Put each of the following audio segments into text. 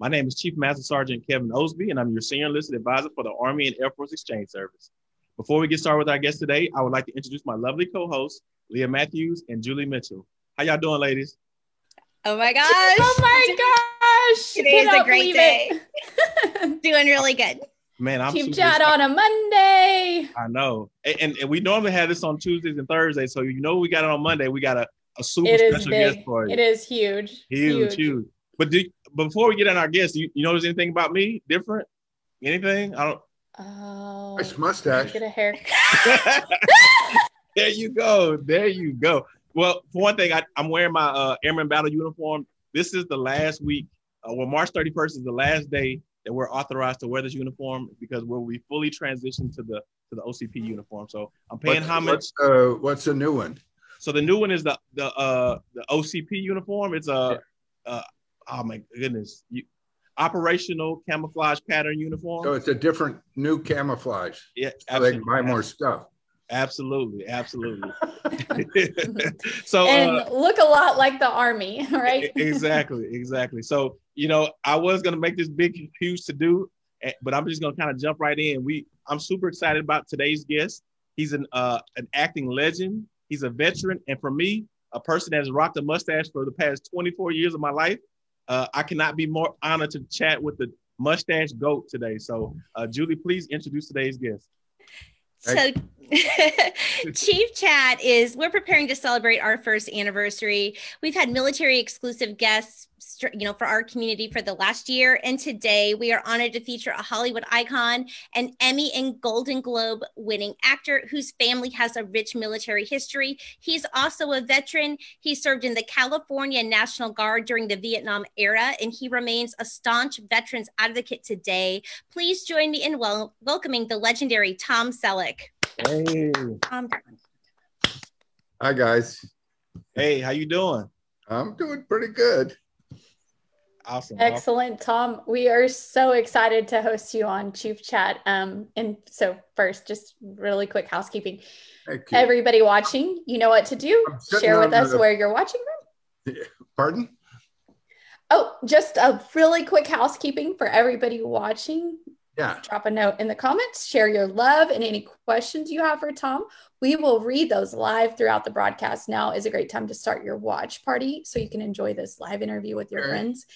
My name is Chief Master Sergeant Kevin Osby, and I'm your senior enlisted advisor for the Army and Air Force Exchange Service. Before we get started with our guest today, I would like to introduce my lovely co-hosts, Leah Matthews and Julie Mitchell. How y'all doing, ladies? Oh my gosh. Oh my gosh. Today is a great day. doing really good. Man, I'm Chief Chat on a Monday. I know. And, and, we normally have this on Tuesdays and Thursdays. So you know we got it on Monday. We got a, a super it special guest for you. It is huge. Huge, huge. huge. But do, before we get on our guest, you, you notice anything about me different? Anything? I don't. Oh, nice mustache. Get a hair. there you go. There you go. Well, for one thing, I, am wearing my uh, Airman Battle uniform. This is the last week. Uh, well, March 31st is the last day that we're authorized to wear this uniform because we'll be fully transitioned to the to the OCP uniform. So I'm paying what's, homage. What's, uh, what's the new one? So the new one is the the uh the OCP uniform. It's a yeah. uh, oh my goodness, you, operational camouflage pattern uniform. So it's a different new camouflage. Yeah, so they can buy more stuff. Absolutely, absolutely. so and uh, look a lot like the army, right? exactly, exactly. So you know, I was gonna make this big, huge to do, eh, but I'm just gonna kind of jump right in. We, I'm super excited about today's guest. He's an uh, an acting legend. He's a veteran, and for me, a person that has rocked a mustache for the past 24 years of my life. Uh, I cannot be more honored to chat with the mustache goat today. So, uh, Julie, please introduce today's guest. So, Chief Chat is we're preparing to celebrate our first anniversary. We've had military exclusive guests you know, for our community for the last year. And today we are honored to feature a Hollywood icon, an Emmy and Golden Globe winning actor whose family has a rich military history. He's also a veteran. He served in the California National Guard during the Vietnam era, and he remains a staunch veterans advocate today. Please join me in wel- welcoming the legendary Tom Selleck. Hey. Tom. Hi guys. Hey, how you doing? I'm doing pretty good. Awesome. Excellent, Tom. We are so excited to host you on Chief Chat. Um, and so first, just really quick housekeeping. Everybody watching, you know what to do. Share with us the... where you're watching from. Pardon? Oh, just a really quick housekeeping for everybody watching. Yeah. Drop a note in the comments, share your love and any questions you have for Tom. We will read those live throughout the broadcast. Now is a great time to start your watch party so you can enjoy this live interview with your okay. friends.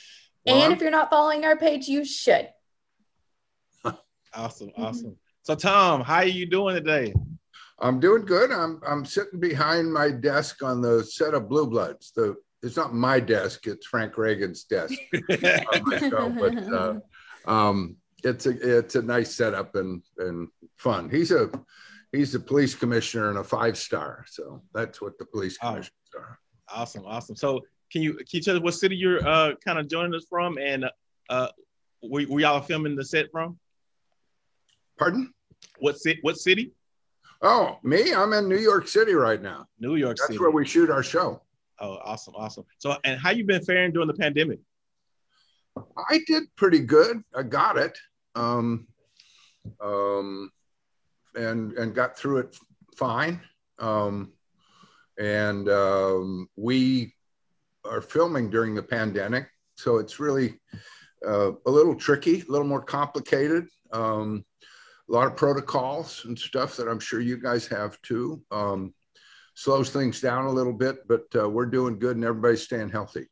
Well, and if you're not following our page, you should. awesome, awesome. Mm-hmm. So Tom, how are you doing today? I'm doing good. I'm I'm sitting behind my desk on the set of Blue Bloods. The it's not my desk; it's Frank Reagan's desk. but uh, um, it's a it's a nice setup and and fun. He's a he's a police commissioner and a five star, so that's what the police commissioners oh, are. Awesome, awesome. So can you can you tell us what city you're uh, kind of joining us from, and uh, where, where y'all filming the set from? Pardon? What city? What city? Oh, me? I'm in New York City right now. New York City. That's City. where we shoot our show. Oh, awesome, awesome. So, and how you been faring during the pandemic? I did pretty good. I got it, um, um, and and got through it fine. Um, and um, we are filming during the pandemic, so it's really uh, a little tricky, a little more complicated. Um, a lot of protocols and stuff that I'm sure you guys have too. Um, slows things down a little bit, but uh, we're doing good and everybody's staying healthy.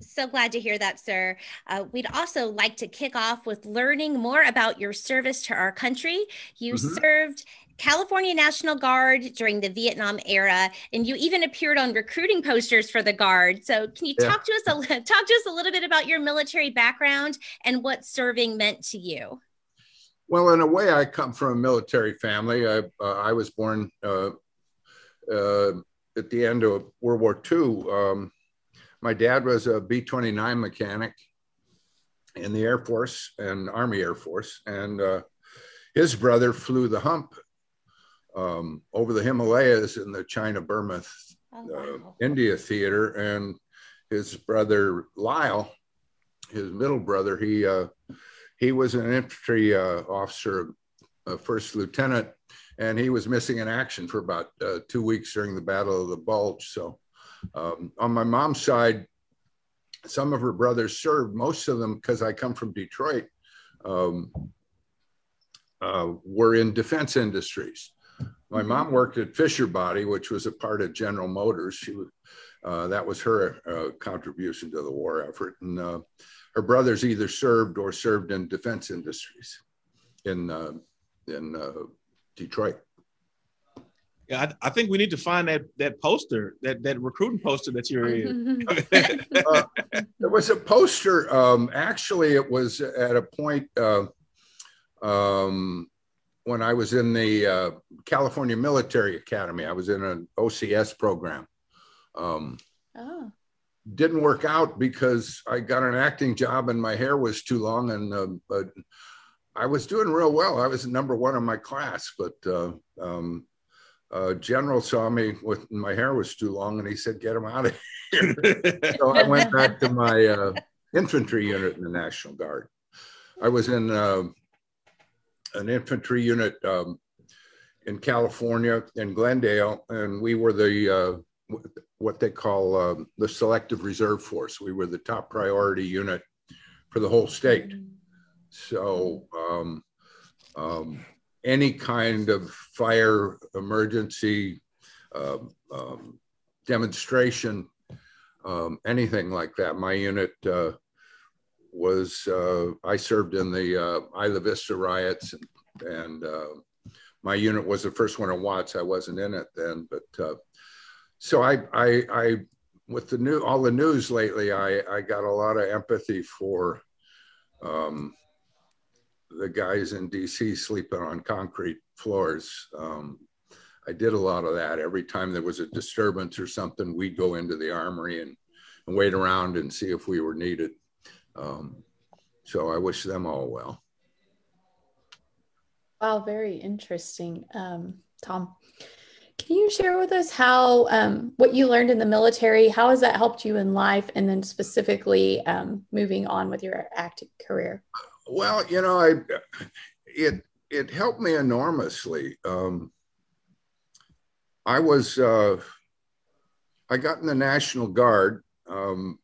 So glad to hear that, sir. Uh, we'd also like to kick off with learning more about your service to our country. You mm-hmm. served California National Guard during the Vietnam era, and you even appeared on recruiting posters for the Guard. So, can you yeah. talk to us a talk to us a little bit about your military background and what serving meant to you? Well, in a way, I come from a military family. I uh, I was born uh, uh, at the end of World War II. Um, my dad was a B 29 mechanic, in the Air Force and Army Air Force. And uh, his brother flew the hump um, over the Himalayas in the China Burma oh, wow. uh, India theater. And his brother Lyle, his middle brother, he uh, he was an infantry uh, officer, first lieutenant, and he was missing in action for about uh, two weeks during the Battle of the Bulge. So, um, on my mom's side, some of her brothers served. Most of them, because I come from Detroit, um, uh, were in defense industries. My mm-hmm. mom worked at Fisher Body, which was a part of General Motors. She was, uh, that was her uh, contribution to the war effort. And uh, her brothers either served or served in defense industries in uh, in uh, Detroit. Yeah, I, I, think we need to find that that poster, that that recruiting poster that you're in. uh, there was a poster. Um, actually, it was at a point uh, um, when I was in the uh, California Military Academy. I was in an OCS program. Um, oh. Didn't work out because I got an acting job and my hair was too long, and uh, but I was doing real well. I was number one in my class, but uh, um, uh, general saw me with my hair was too long and he said, get him out of here. so I went back to my uh, infantry unit in the National Guard. I was in uh, an infantry unit um, in California in Glendale, and we were the uh, what they call um, the selective reserve force. We were the top priority unit for the whole state. So um, um, any kind of fire emergency um, demonstration, anything like that. My unit uh, was, uh, I served in the uh, Isla Vista riots and, and uh, my unit was the first one in Watts. I wasn't in it then, but so I, I, I, with the new, all the news lately, I, I got a lot of empathy for um, the guys in DC sleeping on concrete floors. Um, I did a lot of that. Every time there was a disturbance or something, we'd go into the armory and, and wait around and see if we were needed. Um, so I wish them all well. Wow, very interesting. Um, Tom, can you share with us how um, what you learned in the military, how has that helped you in life, and then specifically um, moving on with your acting career? Well, you know, I it it helped me enormously. Um, I was uh, I got in the National Guard um,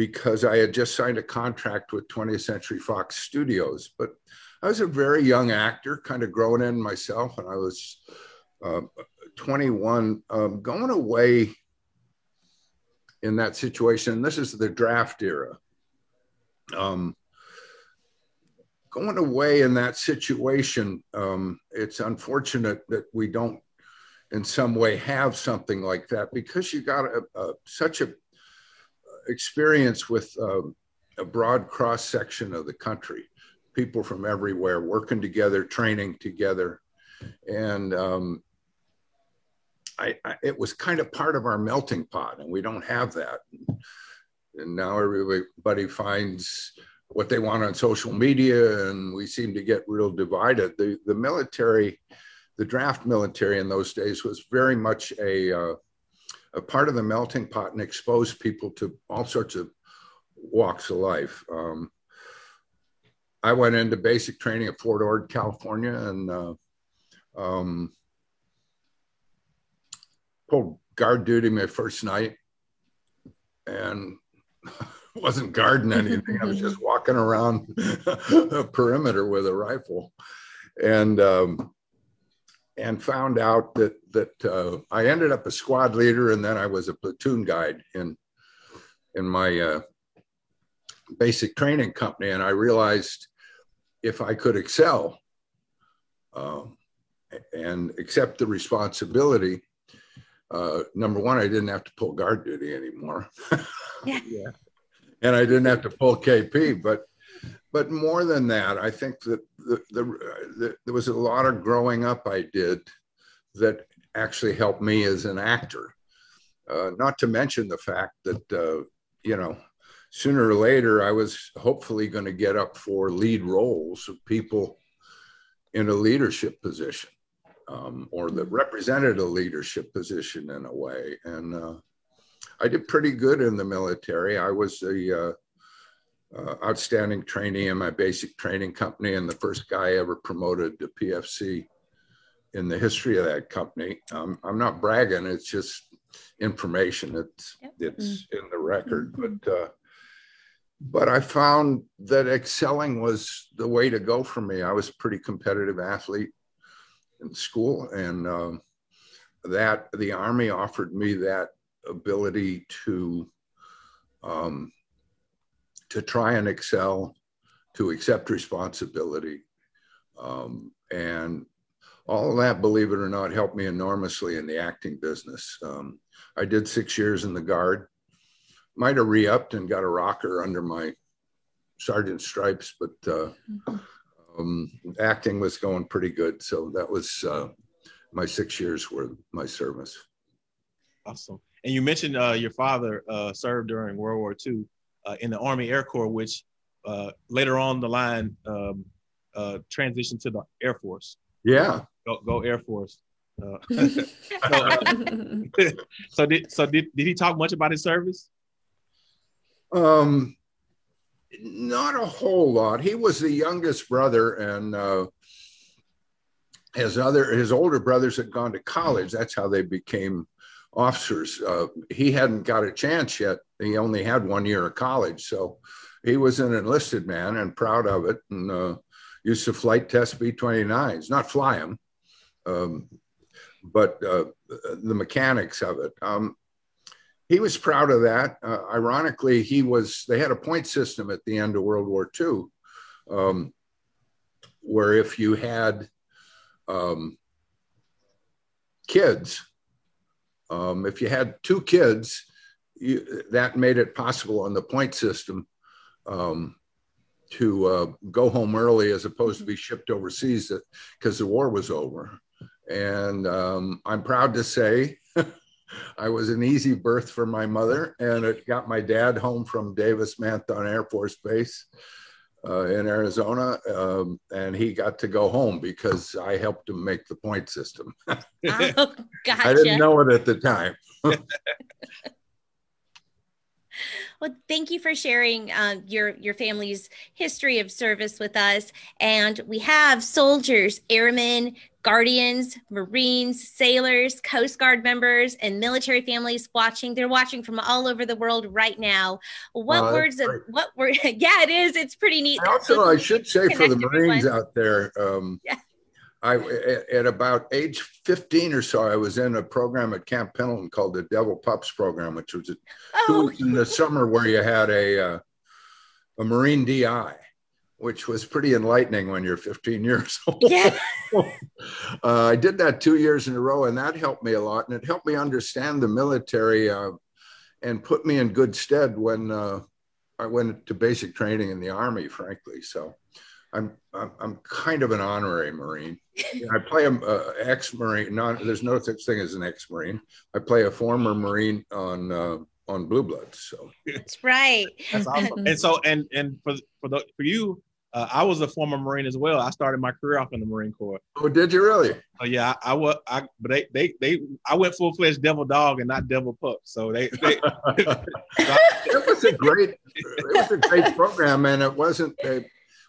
because I had just signed a contract with 20th Century Fox Studios, but I was a very young actor, kind of growing in myself, and I was uh, 21, um, going away in that situation. This is the draft era. Um, going away in that situation, um, it's unfortunate that we don't, in some way, have something like that because you got a, a, such a experience with um, a broad cross section of the country, people from everywhere working together, training together, and um, I, I, it was kind of part of our melting pot, and we don't have that. And now everybody finds what they want on social media, and we seem to get real divided. The the military, the draft military in those days was very much a uh, a part of the melting pot and exposed people to all sorts of walks of life. Um, I went into basic training at Fort Ord, California, and uh, um, pulled guard duty my first night, and wasn't guarding anything. I was just walking around a perimeter with a rifle, and um, and found out that that uh, I ended up a squad leader, and then I was a platoon guide in in my uh, basic training company, and I realized if I could excel um, and accept the responsibility. Uh, number one, I didn't have to pull guard duty anymore. yeah. yeah and I didn't have to pull KP. But but more than that, I think that the, the, the, there was a lot of growing up I did that actually helped me as an actor. Uh, not to mention the fact that uh, you know sooner or later, I was hopefully going to get up for lead roles of people in a leadership position um, or that represented a leadership position in a way. And uh, I did pretty good in the military. I was a uh, outstanding trainee in my basic training company and the first guy ever promoted to PFC in the history of that company. Um, I'm not bragging; it's just information. It's yep. it's mm-hmm. in the record, mm-hmm. but. Uh, but I found that excelling was the way to go for me. I was a pretty competitive athlete in school, and um, that the Army offered me that ability to um, to try and excel, to accept responsibility, um, and all of that, believe it or not, helped me enormously in the acting business. Um, I did six years in the Guard. Might have re-upped and got a rocker under my sergeant stripes, but uh, mm-hmm. um, acting was going pretty good. So that was uh, my six years worth my service. Awesome. And you mentioned uh, your father uh, served during World War II uh, in the Army Air Corps, which uh, later on the line um, uh, transitioned to the Air Force. Yeah. Go, go Air Force. Uh, so, so, did so did, did he talk much about his service? Um, not a whole lot. He was the youngest brother, and uh, his other his older brothers had gone to college. That's how they became officers. Uh, he hadn't got a chance yet. He only had one year of college, so he was an enlisted man and proud of it. And uh, used to flight test B-29s, not fly them, um, but uh, the mechanics of it. Um, he was proud of that. Uh, ironically, he was. They had a point system at the end of World War II, um, where if you had um, kids um, if you had two kids, you, that made it possible on the point system um, to uh, go home early as opposed to be shipped overseas because the war was over. And um, I'm proud to say I was an easy birth for my mother, and it got my dad home from Davis-Monthan Air Force Base uh, in Arizona, um, and he got to go home because I helped him make the point system. oh, gotcha. I didn't know it at the time. Well, thank you for sharing uh, your your family's history of service with us. And we have soldiers, airmen, guardians, Marines, sailors, Coast Guard members, and military families watching. They're watching from all over the world right now. What oh, words? Of, what word? yeah, it is. It's pretty neat. also, I should say for the Marines everyone. out there. Um, yeah I at about age 15 or so, I was in a program at Camp Pendleton called the Devil Pups program, which was oh. in the summer where you had a uh, a Marine DI, which was pretty enlightening when you're 15 years old. Yeah. uh, I did that two years in a row, and that helped me a lot, and it helped me understand the military uh, and put me in good stead when uh, I went to basic training in the Army, frankly. So. I'm, I'm, I'm kind of an honorary Marine. I play a, a ex-Marine. Not there's no such thing as an ex-Marine. I play a former Marine on uh, on Blue Bloods. So that's right. That's awesome. and so and and for for the for you, uh, I was a former Marine as well. I started my career off in the Marine Corps. Oh, did you really? Oh yeah, I, I was. I but they they they I went full fledged devil dog and not devil pup. So they. they it was a great it was a great program, and it wasn't. A,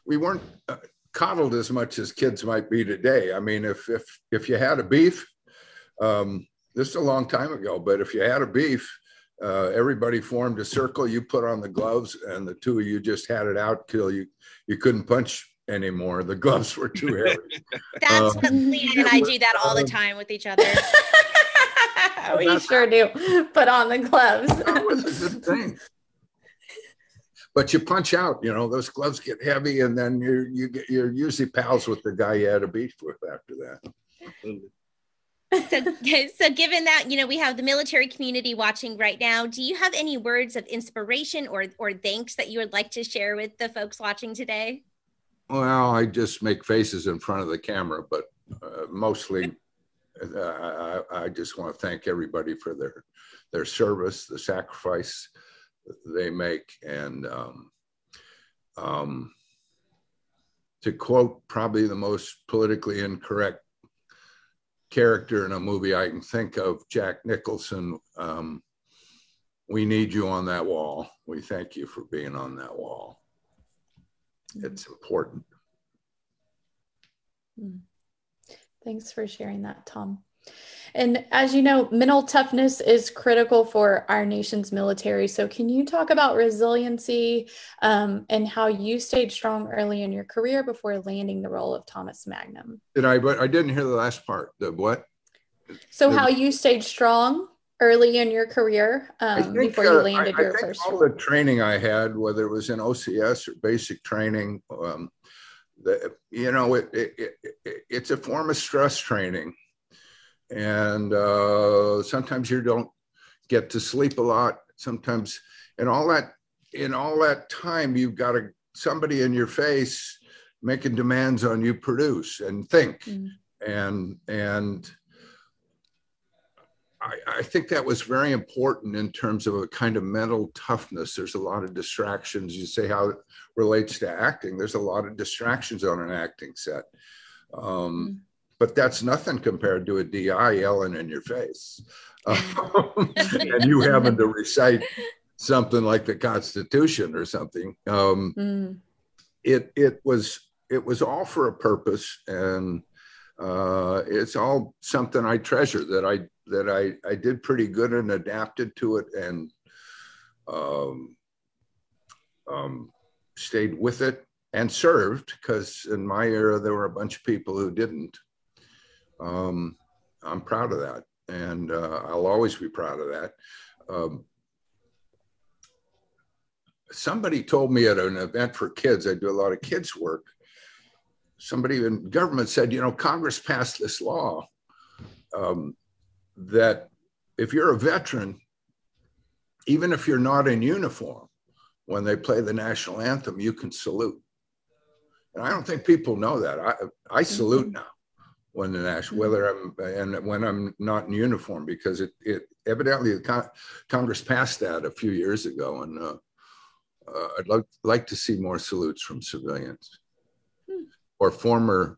we weren't uh, coddled as much as kids might be today. I mean, if if if you had a beef, um, this is a long time ago, but if you had a beef, uh, everybody formed a circle. You put on the gloves, and the two of you just had it out till you you couldn't punch anymore. The gloves were too heavy. That's um, Leanne and I do that all the time with each other. we sure do. Put on the gloves. that was a good thing but you punch out. You know, those gloves get heavy, and then you you get you're usually pals with the guy you had a beef with after that. So, so given that you know we have the military community watching right now do you have any words of inspiration or or thanks that you would like to share with the folks watching today well i just make faces in front of the camera but uh, mostly uh, I, I, just want to thank everybody for their their service the sacrifice they make. And um, um, to quote probably the most politically incorrect character in a movie I can think of, Jack Nicholson. Um, we need you on that wall. We thank you for being on that wall. It's important. Hmm. Thanks for sharing that, Tom. And as you know, mental toughness is critical for our nation's military. So, can you talk about resiliency um, and how you stayed strong early in your career before landing the role of Thomas Magnum? Did I? But I didn't hear the last part. The what? So, the, how you stayed strong early in your career um, think, before you landed uh, I, your I first all the training I had, whether it was in OCS or basic training, um, the, you know, it, it, it, it's a form of stress training and uh, sometimes you don't get to sleep a lot sometimes and all that in all that time you've got a, somebody in your face making demands on you produce and think mm. and and I, I, think that was very important in terms of a kind of mental toughness. There's a lot of distractions. You say how it relates to acting. There's a lot of distractions on an acting set. Um, mm but that's nothing compared to a DI yelling in your face. Um, and you having to recite something like the Constitution or something. Um, mm. It it was it was all for a purpose, and uh, it's all something I treasure that I that I I did pretty good and adapted to it and um, um, stayed with it and served because in my era there were a bunch of people who didn't um, I'm proud of that. And uh, I'll always be proud of that. Um, somebody told me at an event for kids, I do a lot of kids' work. Somebody in government said, you know, Congress passed this law um, that if you're a veteran, even if you're not in uniform, when they play the national anthem, you can salute. And I don't think people know that. I, I salute mm-hmm. now when the national, whether I'm and when I'm not in uniform, because it, it evidently the con- Congress passed that a few years ago, and uh, uh, I'd like like to see more salutes from civilians hmm. or former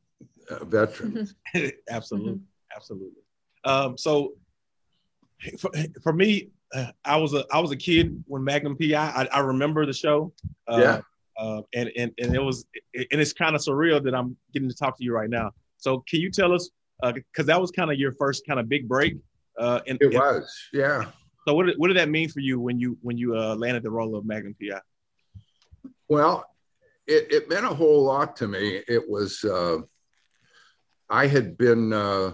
uh, veterans. absolutely, mm-hmm. absolutely. Um, so for, for me, uh, I was a I was a kid when Magnum PI. I, I remember the show. Uh, yeah. Uh, and, and and it was and it's kind of surreal that I'm getting to talk to you right now. So can you tell us, because uh, that was kind of your first kind of big break? Uh, in, it was, yeah. So what did, what did that mean for you when you when you uh, landed the role of Magnum PI? Well, it, it meant a whole lot to me. It was uh, I had been uh,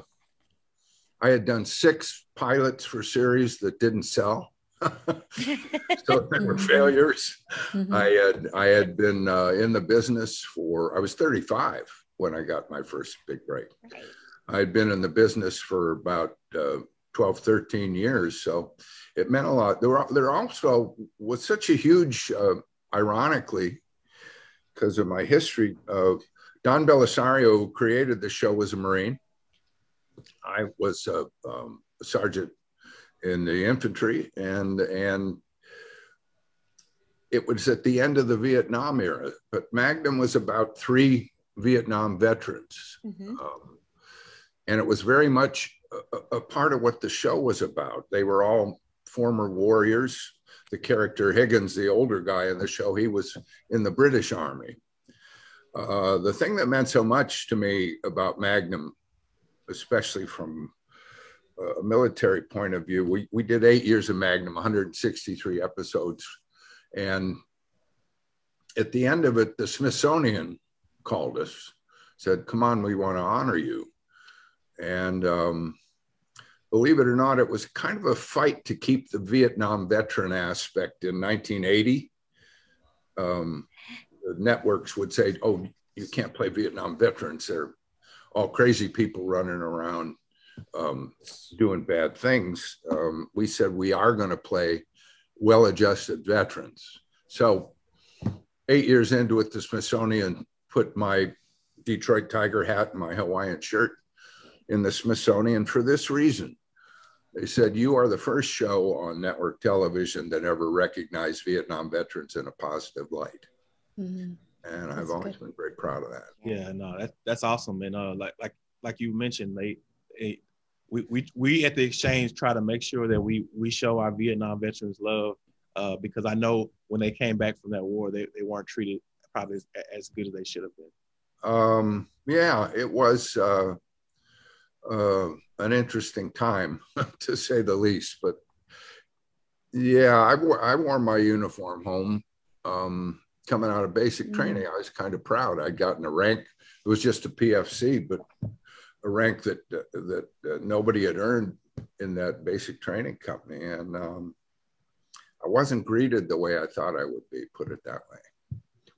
I had done six pilots for series that didn't sell. so they were failures. Mm-hmm. I had I had been uh, in the business for I was 35 when I got my first big break. Right. I'd been in the business for about uh, 12, 13 years. So it meant a lot. There, were, there also was such a huge, uh, ironically, because of my history, uh, Don Bellisario, who created the show, was a Marine. I was a, um, a sergeant in the infantry, and and it was at the end of the Vietnam era. But Magnum was about three Vietnam veterans. Mm-hmm. Um, and it was very much a, a, part of what the show was about. They were all former warriors. The character Higgins, the older guy in the show, he was in the British Army. Uh, the thing that meant so much to me about Magnum, especially from a military point of view, we, we did eight years of Magnum, 163 episodes. And at the end of it, the Smithsonian called us, said, Come on, we want to honor you. And um, believe it or not, it was kind of a fight to keep the Vietnam veteran aspect in 1980. Um, the networks would say, Oh, you can't play Vietnam veterans. They're all crazy people running around um, doing bad things. Um, we said we are going to play well adjusted veterans. So, eight years into it, the Smithsonian put my Detroit Tiger hat and my Hawaiian shirt in the Smithsonian for this reason. they said, You are the first show on network television that ever recognized Vietnam veterans in a positive light. Mm-hmm. And that's I've always good. been very proud of that. Yeah, no, that, that's awesome. And uh, like, like, like you mentioned, they, they, we, we, we at the exchange try to make sure that we, we show our Vietnam veterans love uh, because I know when they came back from that war, they, they weren't treated probably as, as good as they should have been. Um, yeah, it was uh, uh, an interesting time to say the least. But yeah, I wore, I wore my uniform home. Um, coming out of basic mm-hmm. training, I was kind of proud. I'd gotten a rank. It was just a PFC, but a rank that uh, that uh, nobody had earned in that basic training company, and um, I wasn't greeted the way I thought I would be. Put it that way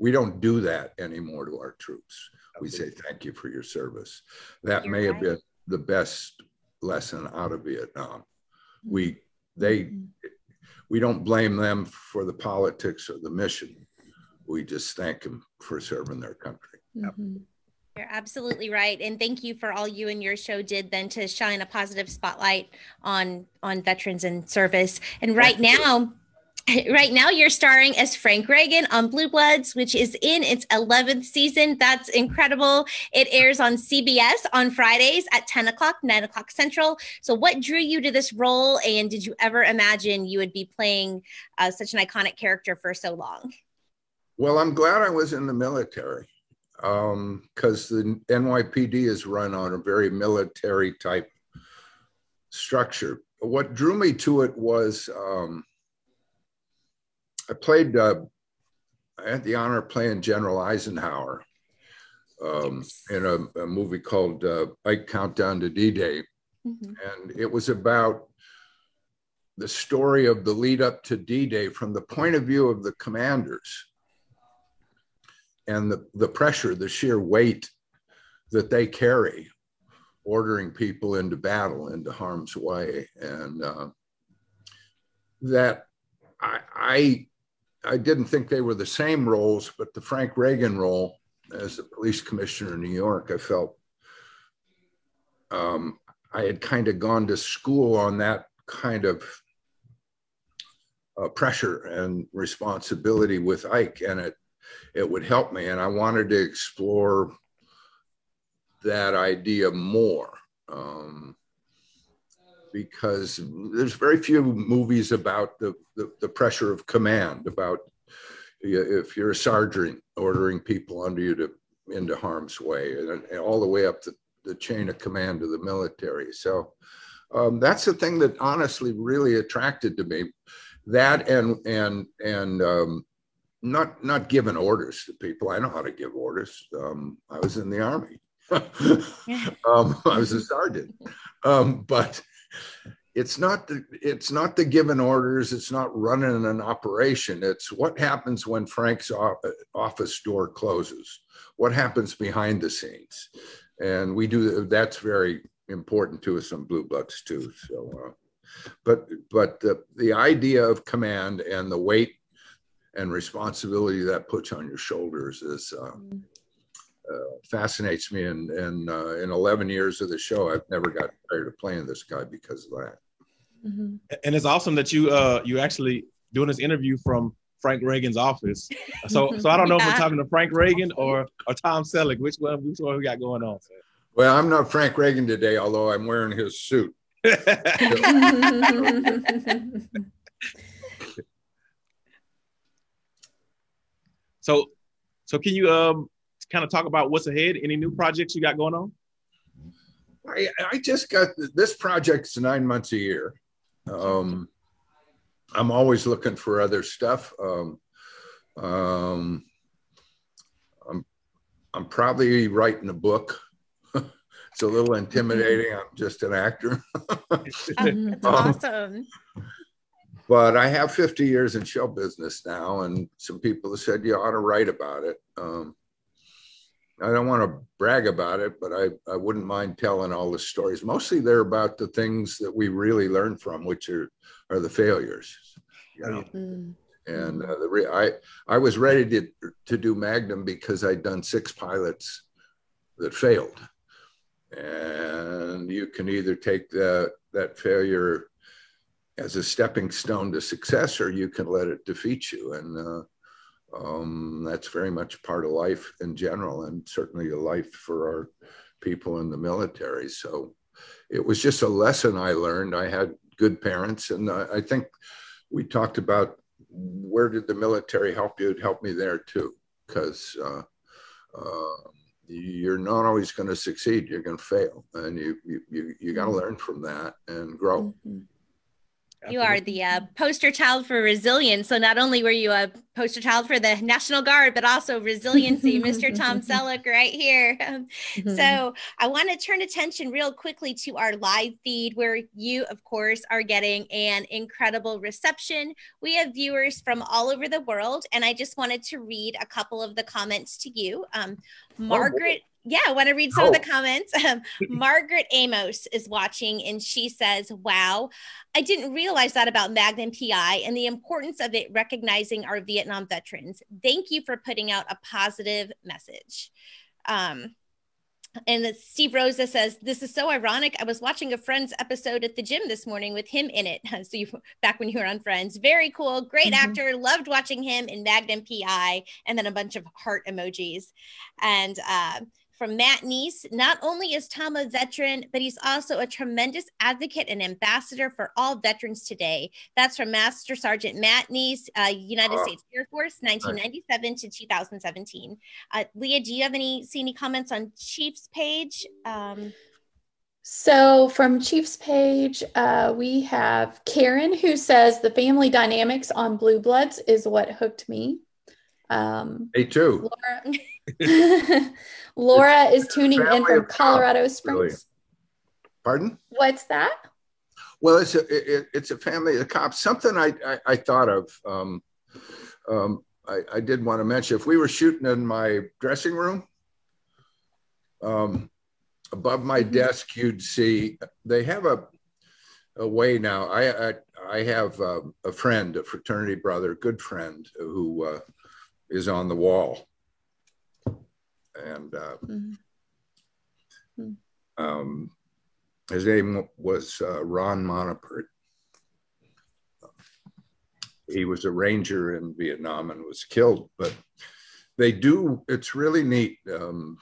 we don't do that anymore to our troops. We say thank you for your service. That You're may right. have been the best lesson out of Vietnam. We they we don't blame them for the politics or the mission. We just thank them for serving their country. Mm-hmm. You're absolutely right, and thank you for all you and your show did then to shine a positive spotlight on on veterans and service. And right now, right now you're starring as Frank Reagan on Blue Bloods, which is in its 11th season. That's incredible. It airs on CBS on Fridays at 10 o'clock, 9 o'clock Central. So, what drew you to this role? And did you ever imagine you would be playing uh, such an iconic character for so long? Well, I'm glad I was in the military because um, the NYPD is run on a very military type structure. What drew me to it was um, I played, uh, I had the honor of playing General Eisenhower um, in a, a, movie called uh, Ike Countdown to D Day. Mm-hmm. And it was about the story of the lead up to D Day from the point of view of the commanders and the, the pressure, the sheer weight that they carry, ordering people into battle, into harm's way. And uh, that I, I I didn't think they were the same roles, but the Frank Reagan role as the police commissioner in New York, I felt um, I had kind of gone to school on that kind of uh, pressure and responsibility with Ike, and it it would help me. And I wanted to explore that idea more. Um, because there's very few movies about the, the, the, pressure of command, about if you're a sergeant ordering people under you to into harm's way, and, and all the way up the, the chain of command of the military. So um, that's the thing that honestly really attracted to me. That and and and um, not not giving orders to people. I know how to give orders. Um, I was in the army. um, I was a sergeant, um, but it's not the it's not the given orders. It's not running an operation. It's what happens when frank's office door closes. What happens behind the scenes. And we do that's very important to us on Blue Bloods too so uh, but but the, the idea of command and the weight and responsibility that puts on your shoulders is uh. Uh, fascinates me. And, and uh, in 11 years of the show, I've never got tired of playing this guy because of that. Mm-hmm. And it's awesome that you uh, you actually doing this interview from Frank Reagan's office. So so I don't know yeah. if we're talking to Frank Reagan or or Tom Selleck. Which one? Which one we got going on? Well, I'm not Frank Reagan today, although I'm wearing his suit. so so can you um kind of talk about what's ahead? Any new projects you got going on? I, I just got this project's nine months a year. Um, I'm always looking for other stuff. Um, um, I'm, I'm probably writing a book. it's a little intimidating. I'm just an actor. um, awesome. But I have 50 years in show business now, and some people have said you ought to write about it. Um, I don't want to brag about it, but I, I wouldn't mind telling all the stories. Mostly they're about the things that we really learn from, which are, are the failures. You know? Mm. And uh, the re- I, I was ready to, to do Magnum because I'd done six pilots that failed. and you can either take that that failure as a stepping stone to success, or you can let it defeat you. And uh, um, that's very much part of life in general, and certainly a life for our people in the military. So it was just a lesson I learned. I had good parents, and uh, I think we talked about where did the military help you? It helped me there too, because uh, uh, you're not always going to succeed. You're going to fail, and you you you, you got to learn from that and grow. Mm-hmm. You are the uh, poster child for resilience. So not only were you a poster child for the National Guard, but also resiliency, Mr. Tom Selleck, right here. Mm-hmm. So I want to turn attention real quickly to our live feed, where you, of course, are getting an incredible reception. We have viewers from all over the world, and I just wanted to read a couple of the comments to you. Um, oh, Margaret. Yeah, I want to read some oh. of the oh. comments. Um, Margaret Amos is watching and she says, Wow, I didn't realize that about Magnum PI and the importance of it recognizing our Vietnam veterans. Thank you for putting out a positive message. Um, and Steve Rosa says, This is so ironic. I was watching a Friends episode at the gym this morning with him in it. So, you, back when you were on Friends, very cool, great mm-hmm. actor. Loved watching him in Magnum PI, and then a bunch of heart emojis. And uh, from Matt Neese. Not only is Tom a veteran, but he's also a tremendous advocate and ambassador for all veterans today. That's from Master Sergeant Matt Neese, uh, United uh, States Air Force, 1997 to 2017. Uh, Leah, do you have any see any comments on Chief's page? Um, so from Chief's page, uh, we have Karen who says the family dynamics on Blue Bloods is what hooked me. Um, me too. Laura, Laura is tuning in from Colorado Springs. Really. Pardon? What's that? Well, it's a it, it's a family of cops. Something I I, I thought of. Um, um, I, I, did want to mention if we were shooting in my dressing room, um, above my mm-hmm. desk, you'd see they have a a way now. I I, I have a, a, friend, a fraternity brother, good friend, who uh, is on the wall, and uh, mm-hmm. um, his name was uh, Ron Monopert. He was a ranger in Vietnam and was killed, but they do, it's really neat. Um,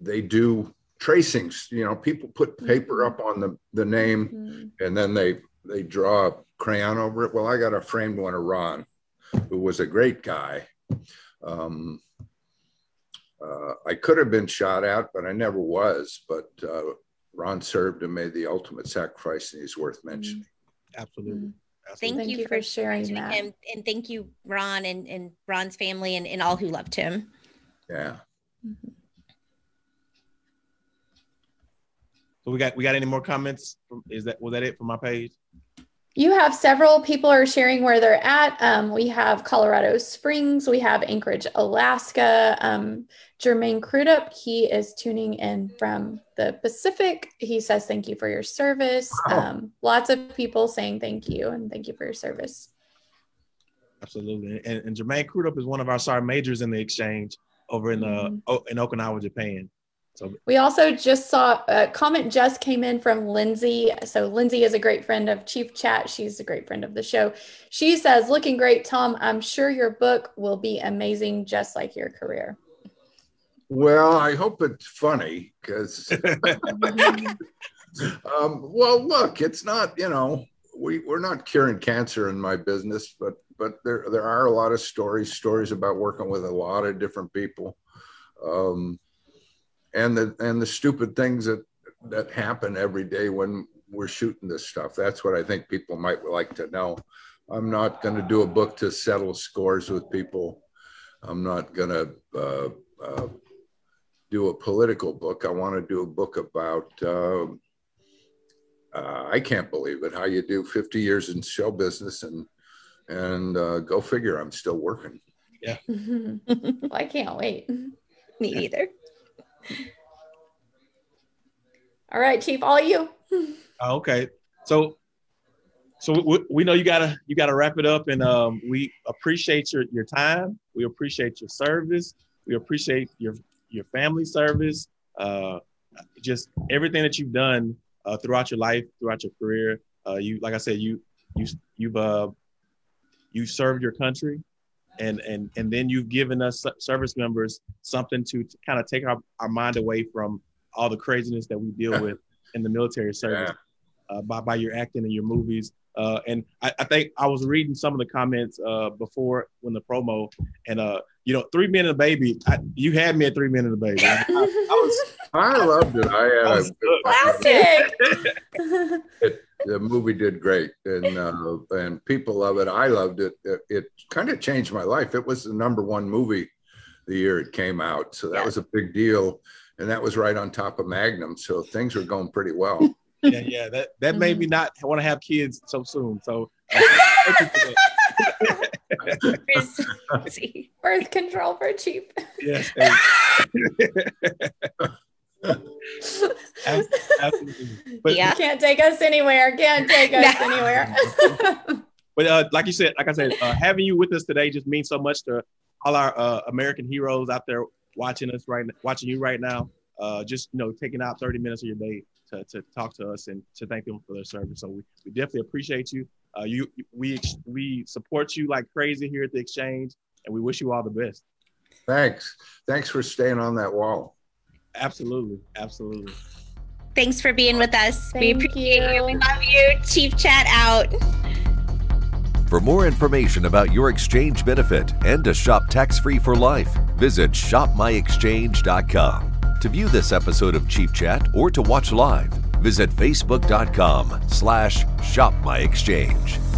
they do tracings, you know, people put paper up on the, the name mm-hmm. and then they, they draw a crayon over it. Well, I got a framed one of Ron, who was a great guy. Um, uh, I could have been shot at, but I never was. But uh, Ron served and made the ultimate sacrifice, and he's worth mm-hmm. mentioning. Absolutely. Absolutely. Thank, thank, you, you for, sharing that. Him, and thank you, Ron, and, and Ron's family, and, and all who loved him. Yeah. Mm-hmm. So we got we got any more comments? Is that was that it for my page? You have several people are sharing where they're at. Um, we have Colorado Springs, we have Anchorage, Alaska. Um, Jermaine Crudup, he is tuning in from the Pacific. He says, Thank you for your service. Um, lots of people saying thank you and thank you for your service. Absolutely. And, and Jermaine Crudup is one of our sergeant majors in the exchange over in, uh, mm-hmm. in Okinawa, Japan. So we also just saw a comment just came in from Lindsay. So Lindsay is a great friend of Chief Chat. She's a great friend of the show. She says, "Looking great, Tom. I'm sure your book will be amazing, just like your career." Well, I hope it's funny because, um, well, look, it's not. You know, we we're not curing cancer in my business, but but there there are a lot of stories, stories about working with a lot of different people. Um, and the and the stupid things that that happen every day when we're shooting this stuff. That's what I think people might like to know. I'm not going to do a book to settle scores with people. I'm not going to uh, uh, do a political book. I want to do a book about. Uh, uh I can't believe it. How you do 50 years in show business and and uh, go figure. I'm still working. Yeah. well, I can't wait. Me either. All right, Chief, all you. Uh, okay, so so we, we, know you gotta you gotta wrap it up, and um, we appreciate your your time. We appreciate your service. We appreciate your your family service. Uh, just everything that you've done uh, throughout your life, throughout your career. Uh, you, like I said, you you you've uh, you served your country, and and and then you've given us service members something to, to kind of take our, our mind away from all the craziness that we deal with in the military service yeah. uh, by by your acting and your movies. Uh, and I, I, think I was reading some of the comments uh, before when the promo, and uh, you know, Three Men and a Baby. I, you had me at Three Men and a Baby. I, I, was, I loved it. I had classic. it, the movie did great, and uh, and people love it. I loved it. It, it kind of changed my life. It was the number one movie the year it came out, so that yeah. was a big deal, and that was right on top of Magnum. So things were going pretty well. yeah, yeah. That that made me mm-hmm. not want to have kids so soon. So. Birth control for cheap. Yes. Absolutely. But yeah. can't take us anywhere. Can't take us anywhere. but uh, like you said, like I said, uh, having you with us today just means so much to all our uh, American heroes out there watching us right, watching you right now. Uh, just you know, taking out 30 minutes of your day to, to talk to us and to thank them for their service. So we, we definitely appreciate you. Uh, you we we support you like crazy here at the exchange, and we wish you all the best. Thanks. Thanks for staying on that wall. Absolutely. Absolutely. Thanks for being with us. Thank we appreciate you. you. We love you. Chief Chat out. For more information about your exchange benefit and to shop tax free for life, visit shopmyexchange.com. To view this episode of Chief Chat or to watch live, visit facebook.com slash shopmyexchange.